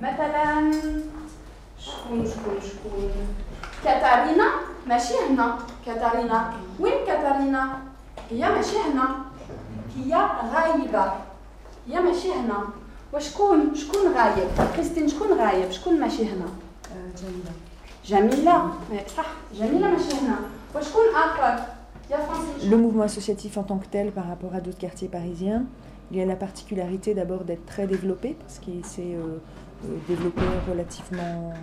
مثلا شكون شكون شكون كاتارينا ماشي هنا كاتارينا وين كاتارينا هي ماشي هنا هي غايبة هي ماشي هنا وشكون شكون غايب كريستين شكون غايب شكون ماشي هنا جميلة جميلة صح جميلة ماشي هنا وشكون آخر يا فرانسي Le mouvement associatif en tant que tel par rapport à d'autres quartiers parisiens, il y a la particularité d'abord d'être très développé parce qu'il s'est euh, euh, développé relativement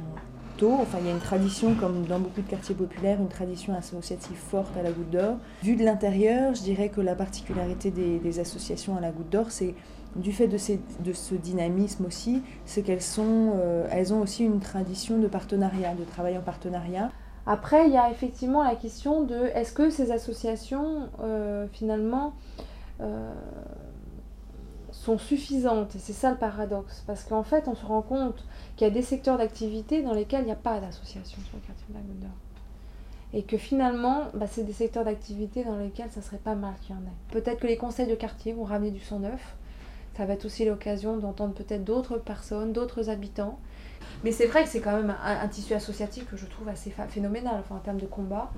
tôt. Enfin, il y a une tradition, comme dans beaucoup de quartiers populaires, une tradition associative forte à la Goutte d'Or. Vu de l'intérieur, je dirais que la particularité des, associations à la Goutte d'Or, c'est du fait de, ce dynamisme aussi, c'est qu'elles sont, euh, elles ont aussi une tradition de partenariat, de travail en partenariat. Après, il y a effectivement la question de est-ce que ces associations, euh, finalement, suffisantes Et c'est ça le paradoxe. Parce qu'en fait, on se rend compte qu'il y a des secteurs d'activité dans lesquels il n'y a pas d'association sur le quartier de la Goutte. Et que finalement, bah, c'est des secteurs d'activité dans lesquels ça serait pas mal qu'il y en ait. Peut-être que les conseils de quartier vont ramener du sang neuf. Ça va être aussi l'occasion d'entendre peut-être d'autres personnes, d'autres habitants. Mais c'est vrai que c'est quand même un, tissu associatif que je trouve assez phénoménal en termes de combat.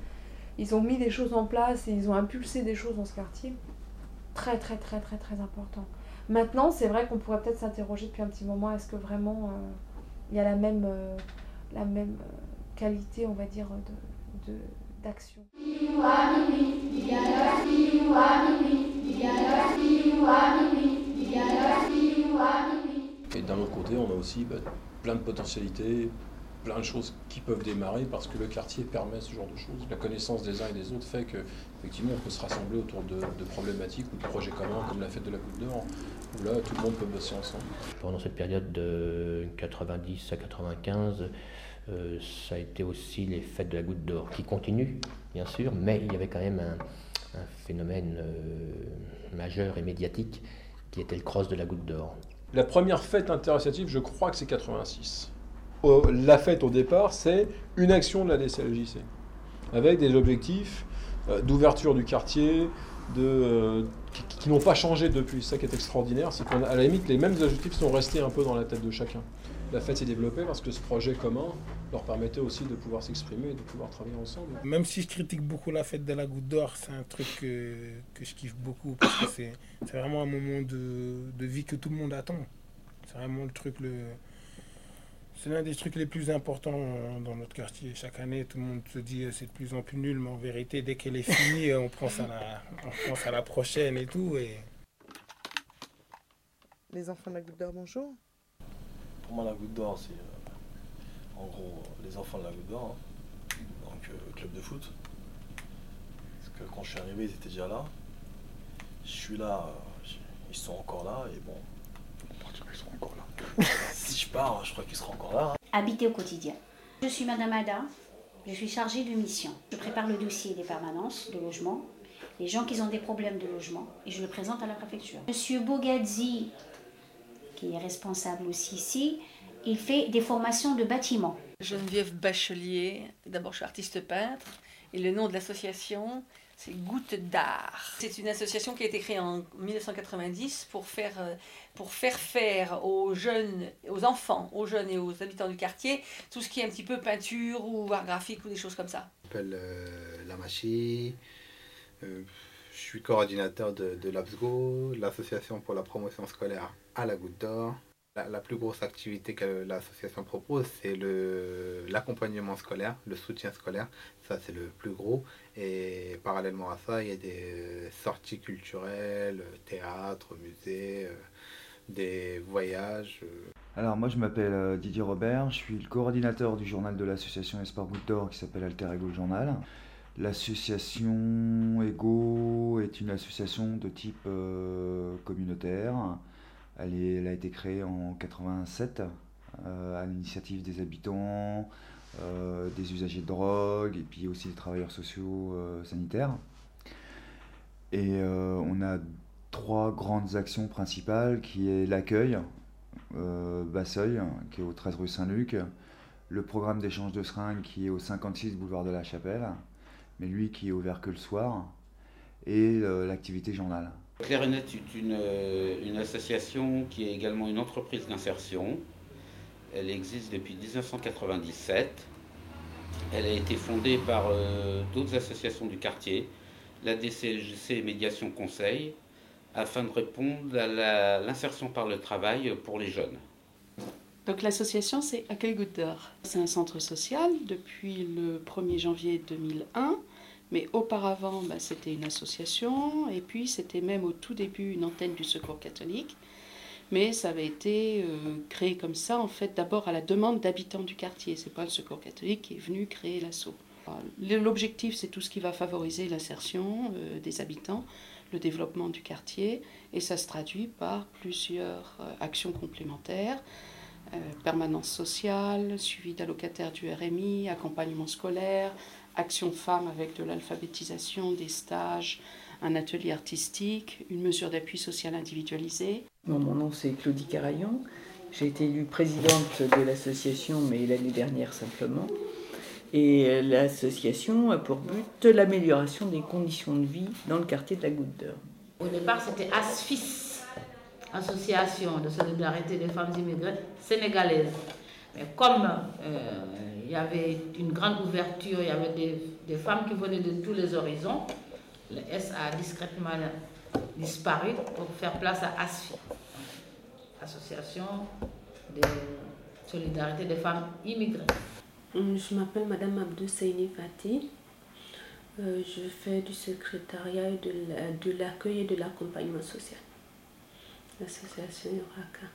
Ils ont mis des choses en place et ils ont impulsé des choses dans ce quartier. Très, très, très, très, très important. Maintenant, c'est vrai qu'on pourrait peut-être s'interroger depuis un petit moment est-ce que vraiment euh, il y a la même, euh, la même euh, qualité, on va dire, de- d'action. Et d'un autre côté, on a aussi bah, plein de potentialités, plein de choses qui peuvent démarrer parce que le quartier permet ce genre de choses. La connaissance des uns et des autres fait que effectivement, on peut se rassembler autour de, de problématiques ou de projets communs comme la fête de la Goutte d'Or, où là, tout le monde peut bosser ensemble. Pendant cette période de 90 à 95, euh, ça a été aussi les fêtes de la goutte d'or qui continuent, bien sûr, mais il y avait quand même un, un phénomène euh, majeur et médiatique qui était le cross de la goutte d'or. La première fête interassociative, je crois que c'est 86. La fête au départ, c'est une action de la DCLJC, avec des objectifs euh, d'ouverture du quartier, de, euh, qui, n'ont pas changé depuis. Ça qui est extraordinaire, c'est qu'à la limite, les mêmes objectifs sont restés un peu dans la tête de chacun. La fête s'est développée parce que ce projet commun leur permettait aussi de pouvoir s'exprimer et de pouvoir travailler ensemble. Même si je critique beaucoup la fête de la goutte d'or, c'est un truc que, que je kiffe beaucoup parce que c'est c'est vraiment un moment de, de vie que tout le monde attend. C'est vraiment le truc le. C'est l'un des trucs les plus importants euh, dans notre quartier. Chaque année, tout le monde se dit euh, c'est de plus en plus nul, mais en vérité, dès qu'elle est finie, euh, on pense à la, on pense à la prochaine et tout. Et Les enfants de la Goutte d'Or, bonjour. Pour moi, la Goutte d'Or, c'est euh, en gros les enfants de la Goutte d'Or, hein. donc euh, club de foot. Parce que quand je suis arrivé, ils étaient déjà là. Je suis là, euh, ils sont encore là, et bon, ils seront encore là. Je pars, je crois qu'ils seront encore là. hein. Habiter au quotidien. Je suis Madame Ada, je suis chargée de mission. Je prépare le dossier des permanences de logement, les gens qui ont des problèmes de logement, et je le présente à la préfecture. Monsieur Bogadzi, qui est responsable aussi ici, il fait des formations de bâtiment. Geneviève Bachelier, d'abord je suis artiste peintre, et le nom de l'association c'est Goutte d'Art. C'est une association qui a été créée en 1990 pour faire, euh, pour faire faire aux jeunes, aux enfants, aux jeunes et aux habitants du quartier, tout ce qui est un petit peu peinture ou art graphique ou des choses comme ça. Je m'appelle euh. Euh, je suis coordinateur de, de l'ABSGO, l'association pour la promotion scolaire à la Goutte d'Or. La, la plus grosse activité que l'association propose, c'est l'accompagnement scolaire, le soutien scolaire. Ça, c'est le plus gros. Et parallèlement à ça, il y a des sorties culturelles, théâtre, musée, euh, des voyages. euh, Alors moi je m'appelle euh, Didier Robert, je suis le coordinateur du journal de l'association Espoir Goutte d'Or qui s'appelle Alter Ego journal. L'association Ego est une association de type communautaire. Elle, a été créée en 87 euh, à l'initiative des habitants, euh, des usagers de drogue et puis aussi des travailleurs sociaux euh, sanitaires. Et on a trois grandes actions principales qui est l'accueil, Basseuil, qui est au 13 rue Saint-Luc, le programme d'échange de seringues qui est au 56 boulevard de la Chapelle, mais lui qui est ouvert que le soir, et l'activité journal. Claire et Net est une, euh, une association qui est également une entreprise d'insertion Elle existe depuis 1997. Elle a été fondée par euh, d'autres associations du quartier, la DCLGC Médiation Conseil, afin de répondre à l'insertion par le travail pour les jeunes. Donc l'association, c'est Accueil Goutte. C'est un centre social depuis le 1er janvier 2001, mais auparavant, bah, c'était une association, et puis c'était même au tout début une antenne du Secours catholique. Mais ça avait été euh, créé comme ça, en fait, d'abord à la demande d'habitants du quartier. C'est pas le Secours catholique qui est venu créer l'assaut. L'objectif, c'est tout ce qui va favoriser l'insertion euh, des habitants, le développement du quartier, et ça se traduit par plusieurs euh, actions complémentaires. permanence sociale, suivi d'allocataires du RMI, accompagnement scolaire, action femmes avec de l'alphabétisation, des stages, un atelier artistique, une mesure d'appui social individualisé. mon nom c'est Claudie Carayon. J'ai été élue présidente de l'association, mais l'année dernière simplement. Et l'association a pour but l'amélioration des conditions de vie dans le quartier de la Goutte d'Or. Au départ, c'était ASFIS, Association de solidarité des femmes immigrées sénégalaises. Mais comme euh, il y avait une grande ouverture, il y avait des, femmes qui venaient de tous les horizons, le S a discrètement disparu pour faire place à ASFI, Association de solidarité des femmes immigrées. Hum, je m'appelle Madame Abdou Seini Fati. Euh, je fais du secrétariat de l'accueil et de l'accompagnement social. L'association Yoraka.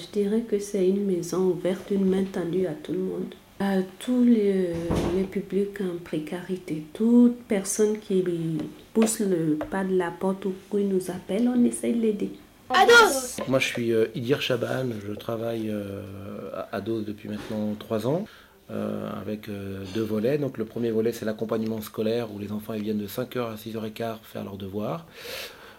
Je dirais que c'est une maison ouverte, une main tendue à tout le monde à tous les, les, publics en précarité, toute personne qui pousse le pas de la porte ou qui nous appelle, on essaie de l'aider. Ados Moi je suis euh, Idir Chaban, je travaille euh, à Ados depuis maintenant trois ans. Euh, avec deux volets. Donc le premier volet c'est l'accompagnement scolaire où les enfants ils viennent de 5h à 6h15 faire leurs devoirs.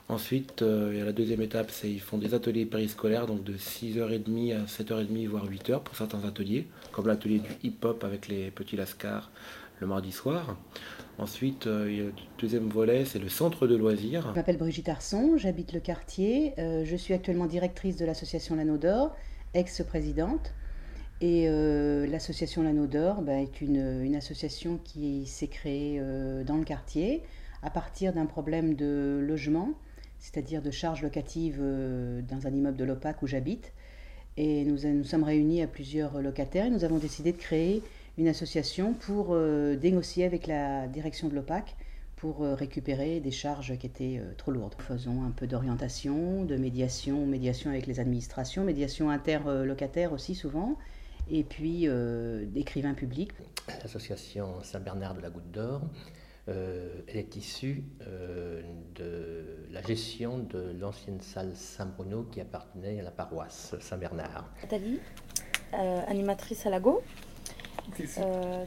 Ensuite, euh, il y a la deuxième étape, c'est ils font des ateliers périscolaires, donc de 6h30 à 7h30, voire 8h pour certains ateliers, comme l'atelier du hip-hop avec les petits lascars le mardi soir. Ensuite, euh, le deuxième volet, c'est le centre de loisirs. Je m'appelle Brigitte Arson, j'habite le quartier. Euh, je suis actuellement directrice de l'association L'Anneau d'Or, ex-présidente. Et l'association L'Anneau d'Or bah, est une, une, association qui s'est créée dans le quartier à partir d'un problème de logement c'est-à-dire de charges locatives euh, dans un immeuble de l'OPAC où j'habite. Et nous nous sommes réunis à plusieurs locataires et nous avons décidé de créer une association pour euh, négocier avec la direction de l'OPAC pour euh, récupérer des charges qui étaient trop lourdes. Nous faisons un peu d'orientation, de médiation, médiation avec les administrations, médiation interlocataire aussi souvent, et puis d'écrivains publics. L'association Saint-Bernard de la Goutte d'Or euh, elle est issue euh, de la gestion de l'ancienne salle Saint-Bruno qui appartenait à la paroisse Saint-Bernard. Nathalie, euh, animatrice à Lago.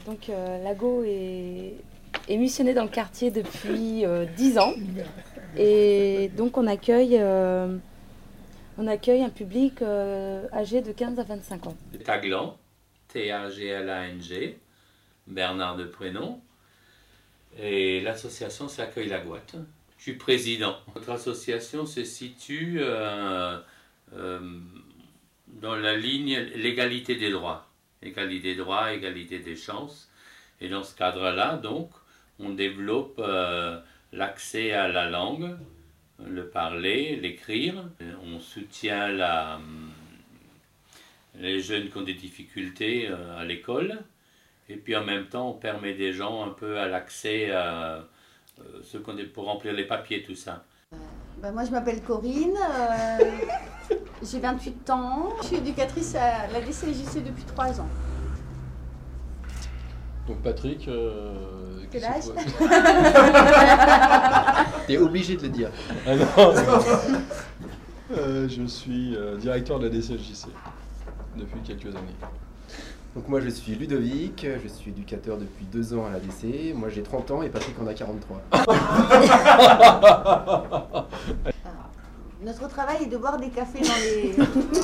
donc Lago est, est missionné dans le quartier depuis 10 ans. Et donc on accueille, on accueille un public âgé de 15 à 25 ans. Taglan, T-A-G-L-A-N-G, Bernard de prénom. Et l'association, c'est Accueil la Gouette. Je suis président. Notre association se situe euh, euh, dans la ligne l'égalité des droits. Égalité des droits, égalité des chances. Et dans ce cadre-là, donc, on développe euh, l'accès à la langue, le parler, l'écrire. On soutient les jeunes qui ont des difficultés à l'école. Et puis en même temps, on permet des gens un peu à l'accès à euh, ce qu'on est pour remplir les papiers, tout ça. Bah, moi, je m'appelle Corinne, euh, j'ai 28 ans, je suis éducatrice à la DCJC depuis 3 ans. Donc Patrick, euh, quel âge T'es obligé de le dire. Ah je suis directeur de la DCJC depuis quelques années. Donc moi je suis Ludovic, je suis éducateur depuis deux ans à l'ADC, moi j'ai 30 ans et Patrick en a 43. Notre travail est de boire des cafés dans les,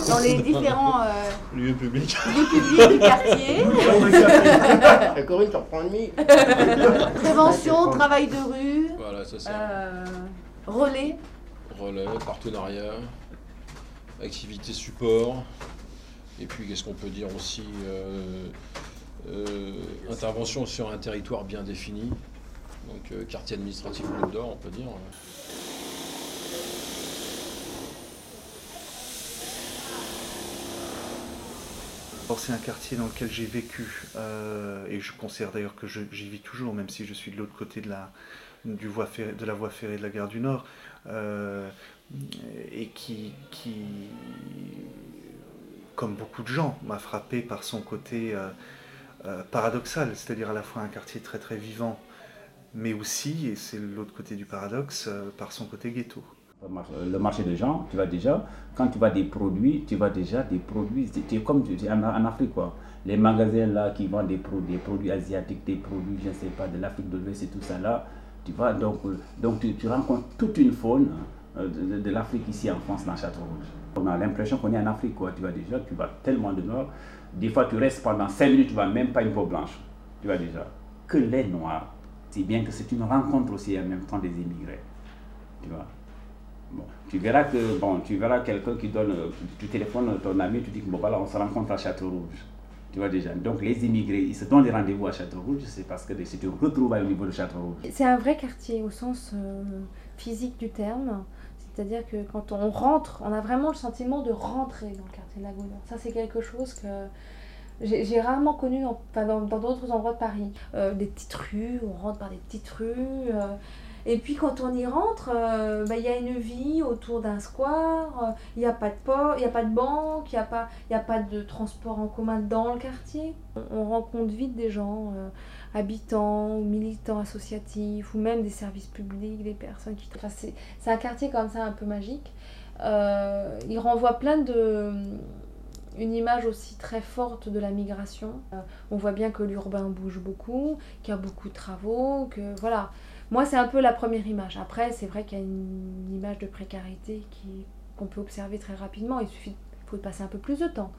dans les différents euh, lieux publics du quartier. Corinne, t'en prends demi. Prévention, travail de rue, voilà, c'est ça. Euh, relais. Relais, partenariat, activité support Et puis, qu'est-ce qu'on peut dire aussi euh, euh, Intervention sur un territoire bien défini. Donc, euh, quartier administratif Goutte d'Or, on peut dire. C'est un quartier dans lequel j'ai vécu et je considère d'ailleurs que j'y vis toujours, même si je suis de l'autre côté de la, du voie ferrée- de la voie ferrée de la gare du Nord, et qui, qui, comme beaucoup de gens, m'a frappé par son côté euh, euh, paradoxal, c'est-à-dire à la fois un quartier très très vivant, mais aussi, et c'est l'autre côté du paradoxe, euh, par son côté ghetto. le marché des gens, tu vas déjà, quand tu vas des produits, tu vas déjà des produits, c'est c'est comme tu en, Afrique quoi. Les magasins là qui vendent des produits, des produits asiatiques, des produits, je ne sais pas, de l'Afrique de l'Ouest et tout ça là, tu vois, donc, donc tu, tu rencontres toute une faune de, l'Afrique ici en France dans Château-Rouge. On a l'impression qu'on est en Afrique tu vois déjà, tu vas tellement de nord, des fois tu restes pendant 5 minutes, tu vois même pas une peau blanche, tu vois déjà, que les noirs. C'est bien que c'est une rencontre aussi en même temps des immigrés, tu vois. Bon, tu verras que bon, tu verras quelqu'un qui donne, euh, tu téléphones ton ami, tu dis que bon voilà, on se rencontre à Château-Rouge. Tu vois déjà. Donc les immigrés, ils se donnent des rendez-vous à Château-Rouge, c'est parce que c'est un retrouvailles au niveau de Château-Rouge. C'est un vrai quartier au sens euh, physique du terme. C'est-à-dire que quand on rentre, on a vraiment le sentiment de rentrer dans le quartier de Gaudin. Ça, c'est quelque chose que j'ai rarement connu dans d'autres endroits de Paris. Euh, des petites rues, on rentre par des petites rues. euh, et puis quand on y rentre, euh, bah, il y a une vie autour d'un square, il n'y a pas de port, n'y a pas de banque, il n'y a, pas- y a pas de transport en commun dans le quartier. On, on rencontre vite des gens, habitants, ou militants associatifs, ou même des services publics, des personnes qui... Enfin, c'est un quartier comme ça un peu magique. Euh, il renvoie plein de... Une image aussi très forte de la migration. Euh, on voit bien que l'urbain bouge beaucoup, qu'il y a beaucoup de travaux, que voilà. Moi, c'est un peu la première image. Après, c'est vrai qu'il y a une image de précarité qu'on peut observer très rapidement. Il suffit, faut passer un peu plus de temps.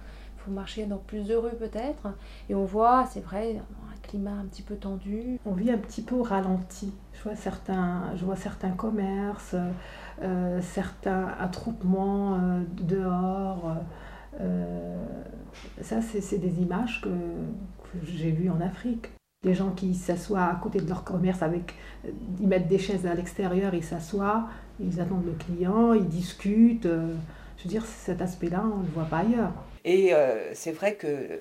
Faut marcher dans plus rues peut-être. Et on voit, c'est vrai, un climat un petit peu tendu. On vit un petit peu au ralenti. Je vois certains, je vois certains commerces, euh, certains attroupements euh, dehors. euh, ça, c'est des images que, que j'ai vues en Afrique. Des gens qui s'assoient à côté de leur commerce avec, ils mettent des chaises à l'extérieur, ils s'assoient, ils attendent le client, ils discutent. je veux dire, cet aspect-là, on ne le voit pas ailleurs. Et euh, c'est vrai que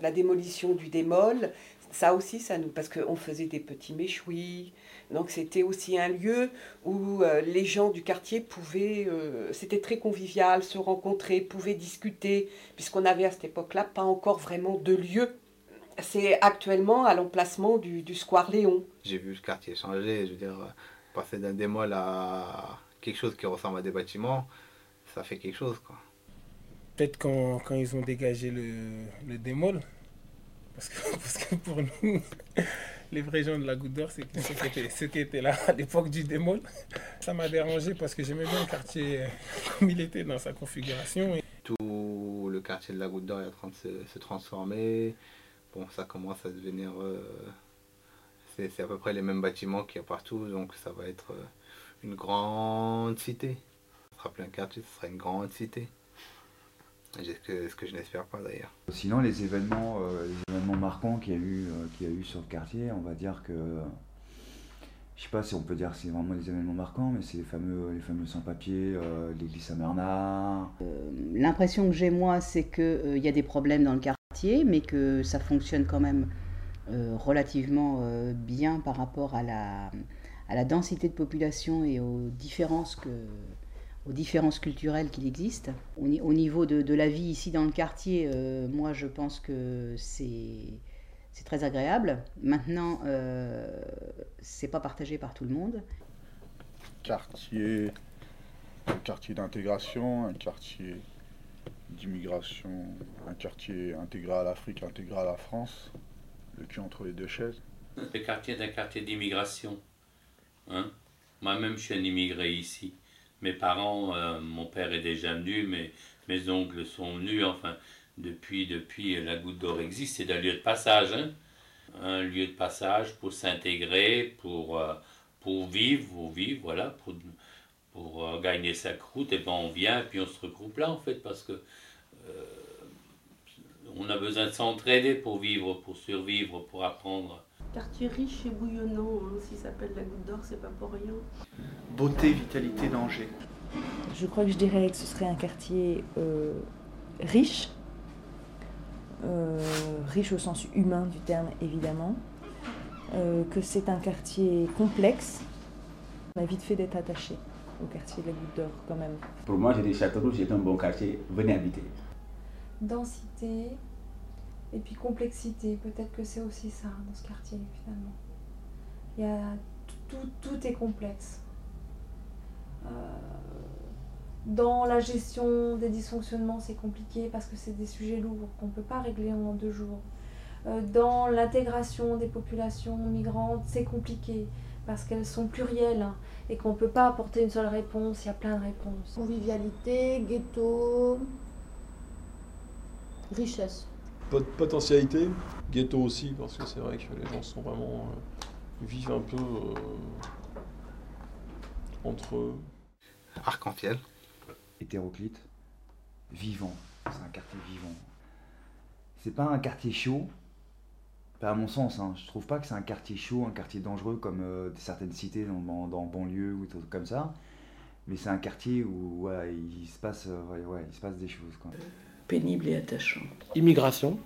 la démolition du démol, ça aussi, ça nous. Parce qu'on faisait des petits méchouis. Donc c'était aussi un lieu où euh, les gens du quartier pouvaient. euh, C'était très convivial, se rencontrer, pouvaient discuter, puisqu'on avait à cette époque-là pas encore vraiment de lieu. C'est actuellement à l'emplacement du, du Square Léon. J'ai vu le quartier changer, je veux dire, passer d'un démol à quelque chose qui ressemble à des bâtiments, ça fait quelque chose, quoi. Peut-être quand, quand ils ont dégagé le, le démol, parce que, parce que pour nous, les vrais gens de la Goutte d'Or, c'est ceux qui étaient, là à l'époque du démol. Ça m'a dérangé parce que j'aimais bien le quartier euh, comme il était dans sa configuration. Tout le quartier de la Goutte d'Or est en train de se, se transformer. Bon, ça commence à devenir. euh, c'est à peu près les mêmes bâtiments qu'il y a partout, donc ça va être euh, une grande cité. Ce sera plus un quartier, ce sera une grande cité. Ce que, ce que je n'espère pas d'ailleurs. Sinon, les événements, euh, les événements marquants qu'il y, a eu, euh, qu'il y a eu sur le quartier, on va dire que. Je sais pas si on peut dire que c'est vraiment des événements marquants, mais c'est les fameux, les fameux sans-papiers, euh, l'église Saint-Bernard. L'impression que j'ai moi, c'est qu'il y a des problèmes dans le quartier, mais que ça fonctionne quand même euh, relativement euh, bien par rapport à la, à la densité de population et aux différences, que, aux différences culturelles qu'il existe. Au, ni- au niveau de, de la vie ici dans le quartier, euh, moi je pense que c'est c'est très agréable. Maintenant, euh, c'est pas partagé par tout le monde. quartier, un quartier d'intégration, un quartier d'immigration, un quartier intégré à l'Afrique, intégré à la France, le cul entre les deux chaises. Le quartier d'un quartier d'immigration. Hein? Moi-même, je suis un immigré ici. Mes parents, euh, mon père est déjà venu, mes, mes oncles sont venus, enfin, depuis, depuis euh, la Goutte d'Or existe, c'est un lieu de passage. hein. Un lieu de passage pour s'intégrer, pour, euh, pour vivre, pour vivre, voilà, pour, pour gagner sa croûte. Et ben on vient puis on se regroupe là, en fait, parce que On a besoin de s'entraider pour vivre, pour survivre, pour apprendre. Quartier riche et bouillonnant, hein, s'il s'appelle la Goutte d'Or, c'est pas pour rien. Beauté, vitalité, danger. Je crois que je dirais que ce serait un quartier euh, riche, euh, riche au sens humain du terme évidemment, euh, que c'est un quartier complexe. On a vite fait d'être attaché au quartier de la Goutte d'Or quand même. Pour moi, j'ai des Château Rouge, c'est un bon quartier, venez habiter. Densité et puis complexité, peut-être que c'est aussi ça dans ce quartier finalement. Il y a tout, tout est complexe. Euh, dans la gestion des dysfonctionnements, c'est compliqué parce que c'est des sujets lourds qu'on ne peut pas régler en deux jours. Euh, dans l'intégration des populations migrantes, c'est compliqué parce qu'elles sont plurielles et qu'on ne peut pas apporter une seule réponse, il y a plein de réponses. Convivialité, ghetto, richesse. Potentialité, ghetto aussi, parce que c'est vrai que les gens sont vraiment. Euh, vivent un peu euh, entre eux. Arc-en-ciel. Hétéroclite, vivant. C'est un quartier vivant. C'est pas un quartier chaud, pas à mon sens. Hein. Je trouve pas que c'est un quartier chaud, un quartier dangereux comme euh, certaines cités dans, dans, banlieue ou tout comme ça. Mais c'est un quartier où ouais, il, se passe, ouais, ouais, il se passe des choses. Quoi. Pénible et attachant. Immigration,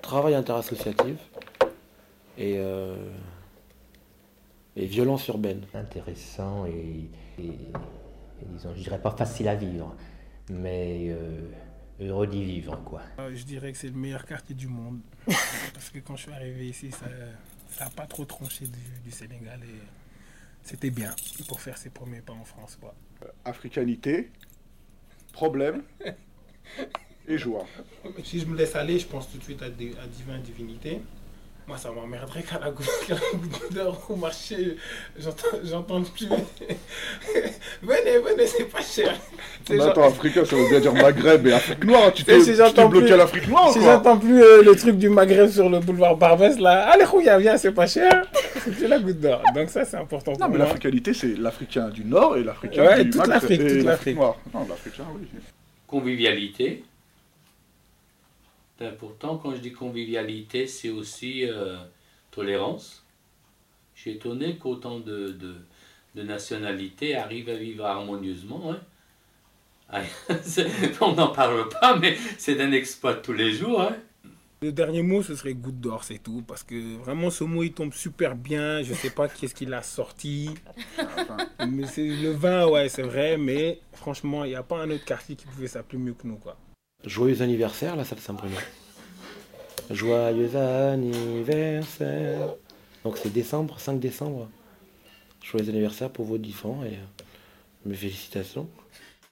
travail interassociatif et, euh, et violence urbaine. Intéressant et, et, disons, je dirais pas facile à vivre, mais euh, heureux d'y vivre, quoi. Euh, Je dirais que c'est le meilleur quartier du monde. Parce que quand je suis arrivé ici, ça n'a pas trop tranché du, du Sénégal et c'était bien pour faire ses premiers pas en France. Quoi. Africanité, problème et joie. Si je me laisse aller, je pense tout de suite à, des- à divin, divinité. Moi, ça m'emmerderait qu'à la goutte d'or au marché, j'entends j'entends plus. venez, venez, c'est pas cher. Mais genre- attends, africain, ça veut bien dire Maghreb et Afrique noire. Tu Si t'es j'entends bloqué plus- à l'Afrique noire Si j'entends plus euh, le truc du Maghreb sur le boulevard Barbès, là, allez, Khouya, viens, c'est pas cher. C'est la goutte d'or. Donc, ça, c'est important Non, pour mais moi. l'africanité, c'est l'Africain du Nord et l'Africain Ouais, du toute Maghreb l'Afrique, toute l'Afrique l'Afrique. noire. Non, l'Africain, oui. Convivialité. C'est important, quand je dis convivialité, c'est aussi euh, tolérance. Je suis étonné qu'autant de, de, de nationalités arrivent à vivre harmonieusement. hein. Ah, on n'en parle pas, mais c'est un exploit de tous les jours. hein. Le dernier mot, ce serait goutte d'or, c'est tout. Parce que vraiment, ce mot, il tombe super bien. Je sais pas qui est-ce qui l'a sorti. mais c'est le vin, ouais, c'est vrai. Mais franchement, il n'y a pas un autre quartier qui pouvait s'appeler mieux que nous, quoi. Joyeux anniversaire, la salle Saint-Bruno. Joyeux anniversaire. Donc c'est décembre, 5 décembre. Joyeux anniversaire pour vos 10 ans et mes félicitations.